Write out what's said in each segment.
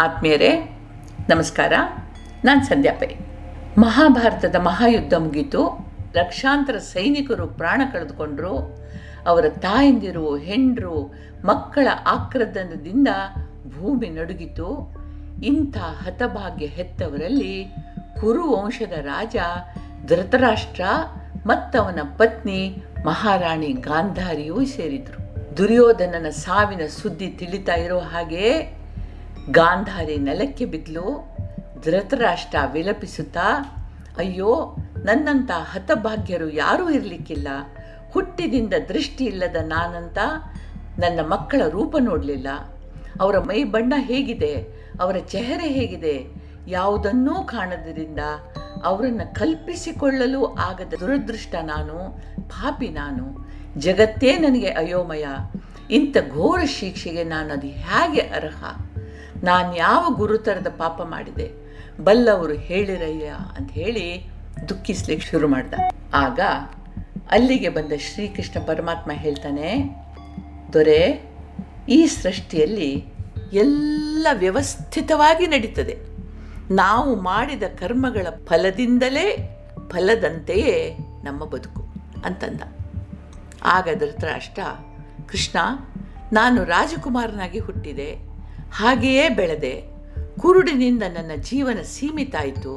ಆತ್ಮೀಯರೇ, ನಮಸ್ಕಾರ. ನಾನು ಸಂಧ್ಯಾ ಪೈ. ಮಹಾಭಾರತದ ಮಹಾಯುದ್ಧ ಮುಗೀತು. ಲಕ್ಷಾಂತರ ಸೈನಿಕರು ಪ್ರಾಣ ಕಳೆದುಕೊಂಡರು. ಅವರ ತಾಯಂದಿರು, ಹೆಂಡರು, ಮಕ್ಕಳ ಆಕ್ರದನದಿಂದ ಭೂಮಿ ನಡುಗಿತು. ಇಂಥ ಹತಭಾಗ್ಯ ಹೆತ್ತವರಲ್ಲಿ ಕುರು ವಂಶದ ರಾಜ, ಧೃತರಾಷ್ಟ್ರ ಮತ್ತವನ ಪತ್ನಿ ಮಹಾರಾಣಿ ಗಾಂಧಾರಿಯೂ ಸೇರಿದರು. ದುರ್ಯೋಧನನ ಸಾವಿನ ಸುದ್ದಿ ತಿಳಿತಾ ಇರೋ ಹಾಗೆ ಗಾಂಧಾರಿ ನೆಲಕ್ಕೆ ಬಿದ್ದಲು ಧೃತರಾಷ್ಟ್ರ ವಿಲಪಿಸುತ್ತಾ, ಅಯ್ಯೋ, ನನ್ನಂಥ ಹತಭಾಗ್ಯರು ಯಾರೂ ಇರಲಿಕ್ಕಿಲ್ಲ. ಹುಟ್ಟಿದಿಂದ ದೃಷ್ಟಿ ಇಲ್ಲದ ನಾನಂತ ನನ್ನ ಮಕ್ಕಳ ರೂಪ ನೋಡಲಿಲ್ಲ. ಅವರ ಮೈ ಬಣ್ಣ ಹೇಗಿದೆ, ಅವರ ಚೆಹರೆ ಹೇಗಿದೆ, ಯಾವುದನ್ನೂ ಕಾಣದರಿಂದ ಅವರನ್ನು ಕಲ್ಪಿಸಿಕೊಳ್ಳಲು ಆಗದ ದುರದೃಷ್ಟ ನಾನು, ಪಾಪಿ ನಾನು. ಜಗತ್ತೇ ನನಗೆ ಅಯೋಮಯ. ಇಂಥ ಘೋರ ಶಿಕ್ಷೆಗೆ ನಾನು ಅದು ಹೇಗೆ ಅರ್ಹ? ನಾನು ಯಾವ ಗುರುತರದ ಪಾಪ ಮಾಡಿದೆ? ಬಲ್ಲವರು ಹೇಳಿರಯ್ಯ ಅಂತ ಹೇಳಿ ದುಃಖಿಸ್ಲಿಕ್ಕೆ ಶುರು ಮಾಡ್ದ. ಆಗ ಅಲ್ಲಿಗೆ ಬಂದ ಶ್ರೀಕೃಷ್ಣ ಪರಮಾತ್ಮ ಹೇಳ್ತಾನೆ, ದೊರೆ, ಈ ಸೃಷ್ಟಿಯಲ್ಲಿ ಎಲ್ಲ ವ್ಯವಸ್ಥಿತವಾಗಿ ನಡೀತದೆ. ನಾವು ಮಾಡಿದ ಕರ್ಮಗಳ ಫಲದಿಂದಲೇ ಫಲದಂತೆಯೇ ನಮ್ಮ ಬದುಕು, ಅಂತಂದ. ಆಗ ಧೃತರಾಷ್ಟ್ರ ಕೃಷ್ಣ, ನಾನು ರಾಜಕುಮಾರನಾಗಿ ಹುಟ್ಟಿದೆ. ಹಾಗೆಯೇ ಬೆಳೆದೆ. ಕುರುಡಿನಿಂದ ನನ್ನ ಜೀವನ ಸೀಮಿತ ಆಯಿತು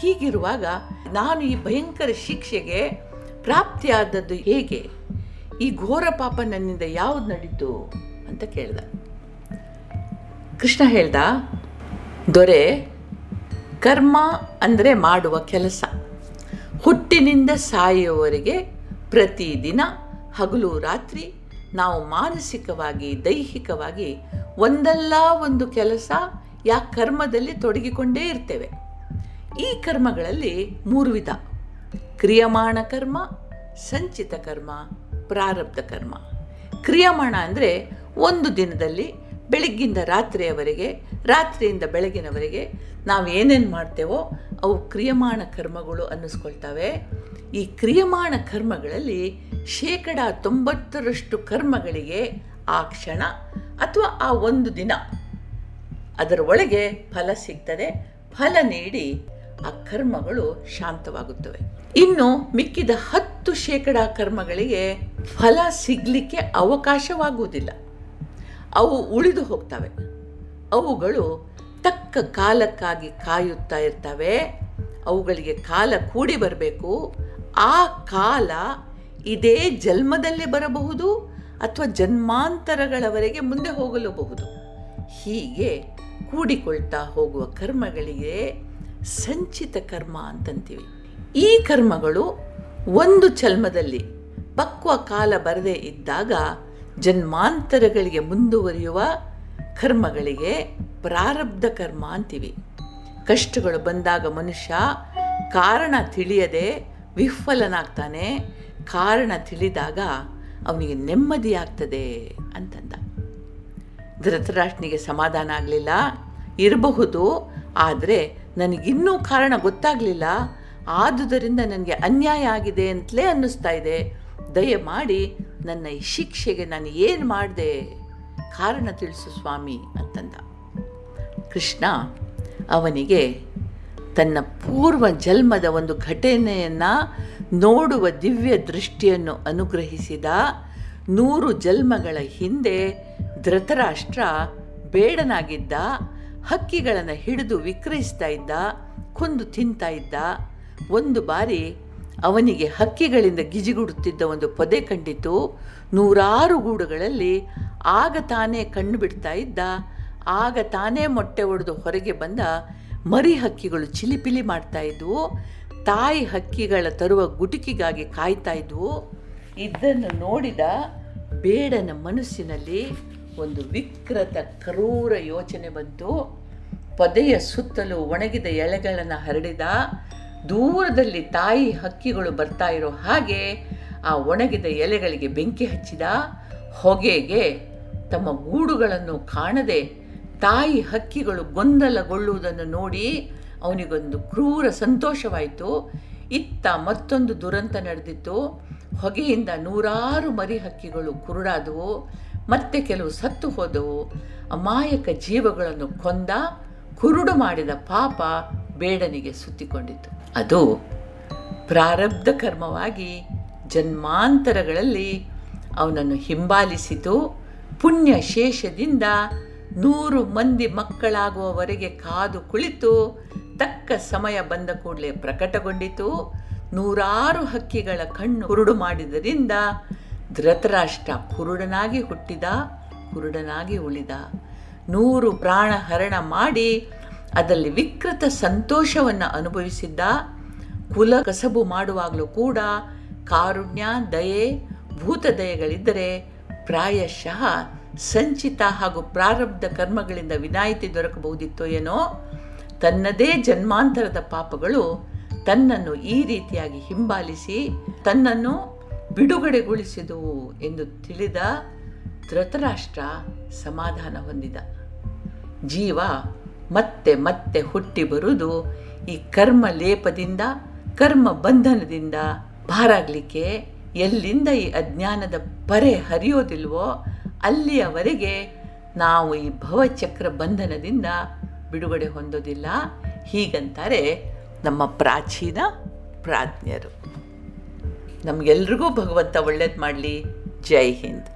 ಹೀಗಿರುವಾಗ ನಾನು ಈ ಭಯಂಕರ ಶಿಕ್ಷೆಗೆ ಪ್ರಾಪ್ತಿಯಾದದ್ದು ಹೇಗೆ? ಈ ಘೋರ ಪಾಪ ನನ್ನಿಂದ ಯಾವುದು ನಡೀತು ಅಂತ ಕೇಳ್ದ. ಕೃಷ್ಣ ಹೇಳ್ದ, ದೊರೆ, ಕರ್ಮ ಅಂದರೆ ಮಾಡುವ ಕೆಲಸ. ಹುಟ್ಟಿನಿಂದ ಸಾಯುವವರೆಗೆ ಪ್ರತಿದಿನ ಹಗಲು ರಾತ್ರಿ ನಾವು ಮಾನಸಿಕವಾಗಿ, ದೈಹಿಕವಾಗಿ ಒಂದಲ್ಲ ಒಂದು ಕೆಲಸ ಯಾ ಕರ್ಮದಲ್ಲಿ ತೊಡಗಿಕೊಂಡೇ ಇರ್ತೇವೆ. ಈ ಕರ್ಮಗಳಲ್ಲಿ ಮೂರು ವಿಧ. ಕ್ರಿಯಮಾಣ ಕರ್ಮ, ಸಂಚಿತ ಕರ್ಮ, ಪ್ರಾರಬ್ಧ ಕರ್ಮ. ಕ್ರಿಯಮಾಣ ಅಂದರೆ ಒಂದು ದಿನದಲ್ಲಿ ಬೆಳಗ್ಗಿಂದ ರಾತ್ರಿಯವರೆಗೆ, ರಾತ್ರಿಯಿಂದ ಬೆಳಗಿನವರೆಗೆ ನಾವು ಏನೇನು ಮಾಡ್ತೇವೋ ಅವು ಕ್ರಿಯಮಾಣ ಕರ್ಮಗಳು ಅನ್ನಿಸ್ಕೊಳ್ತವೆ. ಈ ಕ್ರಿಯಮಾಣ ಕರ್ಮಗಳಲ್ಲಿ ಶೇಕಡ ತೊಂಬತ್ತರಷ್ಟು ಕರ್ಮಗಳಿಗೆ ಆ ಕ್ಷಣ ಅಥವಾ ಆ ಒಂದು ದಿನ ಅದರ ಒಳಗೆ ಫಲ ಸಿಗ್ತದೆ, ಫಲ ನೀಡಿ ಆ ಕರ್ಮಗಳು ಶಾಂತವಾಗುತ್ತವೆ. ಇನ್ನು ಮಿಕ್ಕಿದ ಹತ್ತು ಶೇಕಡ ಕರ್ಮಗಳಿಗೆ ಫಲ ಸಿಗಲಿಕ್ಕೆ ಅವಕಾಶವಾಗುವುದಿಲ್ಲ. ಅವು ಉಳಿದು ಹೋಗ್ತವೆ. ಅವುಗಳು ತಕ್ಕ ಕಾಲಕ್ಕಾಗಿ ಕಾಯುತ್ತಾ ಇರ್ತವೆ. ಅವುಗಳಿಗೆ ಕಾಲ ಕೂಡಿ ಬರಬೇಕು. ಆ ಕಾಲ ಇದೇ ಜನ್ಮದಲ್ಲಿ ಬರಬಹುದು ಅಥವಾ ಜನ್ಮಾಂತರಗಳವರೆಗೆ ಮುಂದೆ ಹೋಗಲೂಬಹುದು. ಹೀಗೆ ಕೂಡಿಕೊಳ್ತಾ ಹೋಗುವ ಕರ್ಮಗಳಿಗೆ ಸಂಚಿತ ಕರ್ಮ ಅಂತಂತೀವಿ. ಈ ಕರ್ಮಗಳು ಒಂದು ಚಲ್ಮದಲ್ಲಿ ಪಕ್ವ ಕಾಲ ಬರದೇ ಇದ್ದಾಗ ಜನ್ಮಾಂತರಗಳಿಗೆ ಮುಂದುವರಿಯುವ ಕರ್ಮಗಳಿಗೆ ಪ್ರಾರಬ್ಧ ಕರ್ಮ ಅಂತೀವಿ. ಕಷ್ಟಗಳು ಬಂದಾಗ ಮನುಷ್ಯ ಕಾರಣ ತಿಳಿಯದೆ ವಿಫಲನಾಗ್ತಾನೆ. ಕಾರಣ ತಿಳಿದಾಗ ಅವನಿಗೆ ನೆಮ್ಮದಿ ಆಗ್ತದೆ ಅಂತಂದ. ಧೃತರಾಷ್ಟ್ರನಿಗೆ ಸಮಾಧಾನ ಆಗಲಿಲ್ಲ, ಇರಬಹುದು, ಆದರೆ ನನಗಿನ್ನೂ ಕಾರಣ ಗೊತ್ತಾಗಲಿಲ್ಲ. ಆದುದರಿಂದ ನನಗೆ ಅನ್ಯಾಯ ಆಗಿದೆ ಅಂತಲೇ ಅನ್ನಿಸ್ತಾ ಇದೆ. ದಯಮಾಡಿ ನನ್ನ ಈ ಶಿಕ್ಷೆಗೆ ನಾನು ಏನು ಮಾಡಿದೆ? ಕಾರಣ ತಿಳಿಸು ಸ್ವಾಮಿ ಅಂತಂದ. ಕೃಷ್ಣ ಅವನಿಗೆ ತನ್ನ ಪೂರ್ವ ಜನ್ಮದ ಒಂದು ಘಟನೆಯನ್ನು ನೋಡುವ ದಿವ್ಯ ದೃಷ್ಟಿಯನ್ನು ಅನುಗ್ರಹಿಸಿದ ನೂರು ಜನ್ಮಗಳ ಹಿಂದೆ ಧೃತರಾಷ್ಟ್ರ ಬೇಡನಾಗಿದ್ದ, ಹಕ್ಕಿಗಳನ್ನು ಹಿಡಿದು ವಿಕ್ರಯಿಸ್ತಾ ಇದ್ದ, ಕೊಂದು ತಿಂತಾ ಇದ್ದ, ಒಂದು ಬಾರಿ ಅವನಿಗೆ ಹಕ್ಕಿಗಳಿಂದ ಗಿಜಿಗುಡುತ್ತಿದ್ದ ಒಂದು ಪೊದೆ ಕಂಡಿತು. ನೂರಾರು ಗೂಡುಗಳಲ್ಲಿ ಆಗ ತಾನೇ ಕಣ್ಣು ಬಿಡ್ತಾ ಇದ್ದ, ಆಗ ತಾನೇ ಮೊಟ್ಟೆ ಒಡೆದು ಹೊರಗೆ ಬಂದ ಮರಿ ಹಕ್ಕಿಗಳು ಚಿಲಿಪಿಲಿ ಮಾಡ್ತಾ ಇದ್ವು. ತಾಯಿ ಹಕ್ಕಿಗಳ ತರುವ ಗುಟಿಕಿಗಾಗಿ ಕಾಯ್ತಾ ಇದ್ವು. ಇದನ್ನು ನೋಡಿದ ಬೇಡನ ಮನಸ್ಸಿನಲ್ಲಿ ಒಂದು ವಿಕೃತ ಕ್ರೂರ ಯೋಚನೆ ಬಂತು. ಪೊದೆಯ ಸುತ್ತಲೂ ಒಣಗಿದ ಎಳೆಗಳನ್ನು ಹರಡಿದ. ದೂರದಲ್ಲಿ ತಾಯಿ ಹಕ್ಕಿಗಳು ಬರ್ತಾ ಇರೋ ಹಾಗೆ ಆ ಒಣಗಿದ ಎಲೆಗಳಿಗೆ ಬೆಂಕಿ ಹಚ್ಚಿದ. ಹೊಗೆಗೆ ತಮ್ಮ ಗೂಡುಗಳನ್ನು ಕಾಣದೆ ತಾಯಿ ಹಕ್ಕಿಗಳು ಗೊಂದಲಗೊಳ್ಳುವುದನ್ನು ನೋಡಿ ಅವನಿಗೊಂದು ಕ್ರೂರ ಸಂತೋಷವಾಯಿತು. ಇತ್ತ ಮತ್ತೊಂದು ದುರಂತ ನಡೆದಿತ್ತು. ಹೊಗೆಯಿಂದ ನೂರಾರು ಮರಿ ಹಕ್ಕಿಗಳು ಕುರುಡಾದವು. ಮತ್ತೆ ಕೆಲವು ಸತ್ತು ಹೋದವು. ಅಮಾಯಕ ಜೀವಗಳನ್ನು ಕೊಂದ ಕುರುಡು ಮಾಡಿದ ಪಾಪ ಬೇಡನಿಗೆ ಸುತ್ತಿಕೊಂಡಿತು. ಅದು ಪ್ರಾರಬ್ಧ ಕರ್ಮವಾಗಿ ಜನ್ಮಾಂತರಗಳಲ್ಲಿ ಅವನನ್ನು ಹಿಂಬಾಲಿಸಿತು. ಪುಣ್ಯ ಶೇಷದಿಂದ ನೂರು ಮಂದಿ ಮಕ್ಕಳಾಗುವವರೆಗೆ ಕಾದು ಕುಳಿತು ತಕ್ಕ ಸಮಯ ಬಂದ ಕೂಡಲೇ ಪ್ರಕಟಗೊಂಡಿತು. ನೂರಾರು ಹಕ್ಕಿಗಳ ಕಣ್ಣು ಕುರುಡು ಮಾಡಿದರಿಂದ ಧೃತರಾಷ್ಟ್ರ ಕುರುಡನಾಗಿ ಹುಟ್ಟಿದ, ಕುರುಡನಾಗಿ ಉಳಿದ. ನೂರು ಪ್ರಾಣ ಹರಣ ಮಾಡಿ ಅದರಲ್ಲಿ ವಿಕೃತ ಸಂತೋಷವನ್ನು ಅನುಭವಿಸಿದ್ದ, ಕುಲ ಕಸಬು ಮಾಡುವಾಗಲೂ ಕೂಡ ಕಾರುಣ್ಯ, ದಯೆ, ಭೂತದಯೆಗಳಿದ್ದರೆ ಪ್ರಾಯಶಃ ಸಂಚಿತ ಹಾಗೂ ಪ್ರಾರಬ್ಧ ಕರ್ಮಗಳಿಂದ ವಿನಾಯಿತಿ ದೊರಕಬಹುದಿತ್ತೋ ಏನೋ, ತನ್ನದೇ ಜನ್ಮಾಂತರದ ಪಾಪಗಳು ತನ್ನನ್ನು ಈ ರೀತಿಯಾಗಿ ಹಿಂಬಾಲಿಸಿ, ತನ್ನನ್ನು ಬಿಡುಗಡೆಗೊಳಿಸಿದುವು ಎಂದು ತಿಳಿದ ಧೃತರಾಷ್ಟ್ರ ಸಮಾಧಾನ ಹೊಂದಿದ. ಜೀವ ಮತ್ತೆ ಮತ್ತೆ ಹುಟ್ಟಿ ಬರುವುದು ಈ ಕರ್ಮ ಲೇಪದಿಂದ, ಕರ್ಮ ಬಂಧನದಿಂದ ಪಾರಾಗಲಿಕ್ಕೆ ಎಲ್ಲಿಂದ ಈ ಅಜ್ಞಾನದ ಪರೆ ಹರಿಯೋದಿಲ್ವೋ ಅಲ್ಲಿಯವರೆಗೆ ನಾವು ಈ ಭವಚಕ್ರ ಬಂಧನದಿಂದ ಬಿಡುಗಡೆ ಹೊಂದೋದಿಲ್ಲ ಹೀಗಂತಾರೆ ನಮ್ಮ ಪ್ರಾಚೀನ ಪ್ರಾಜ್ಞರು. ನಮಗೆಲ್ರಿಗೂ ಭಗವಂತ ಒಳ್ಳೇದು ಮಾಡಲಿ. ಜೈ ಹಿಂದ್.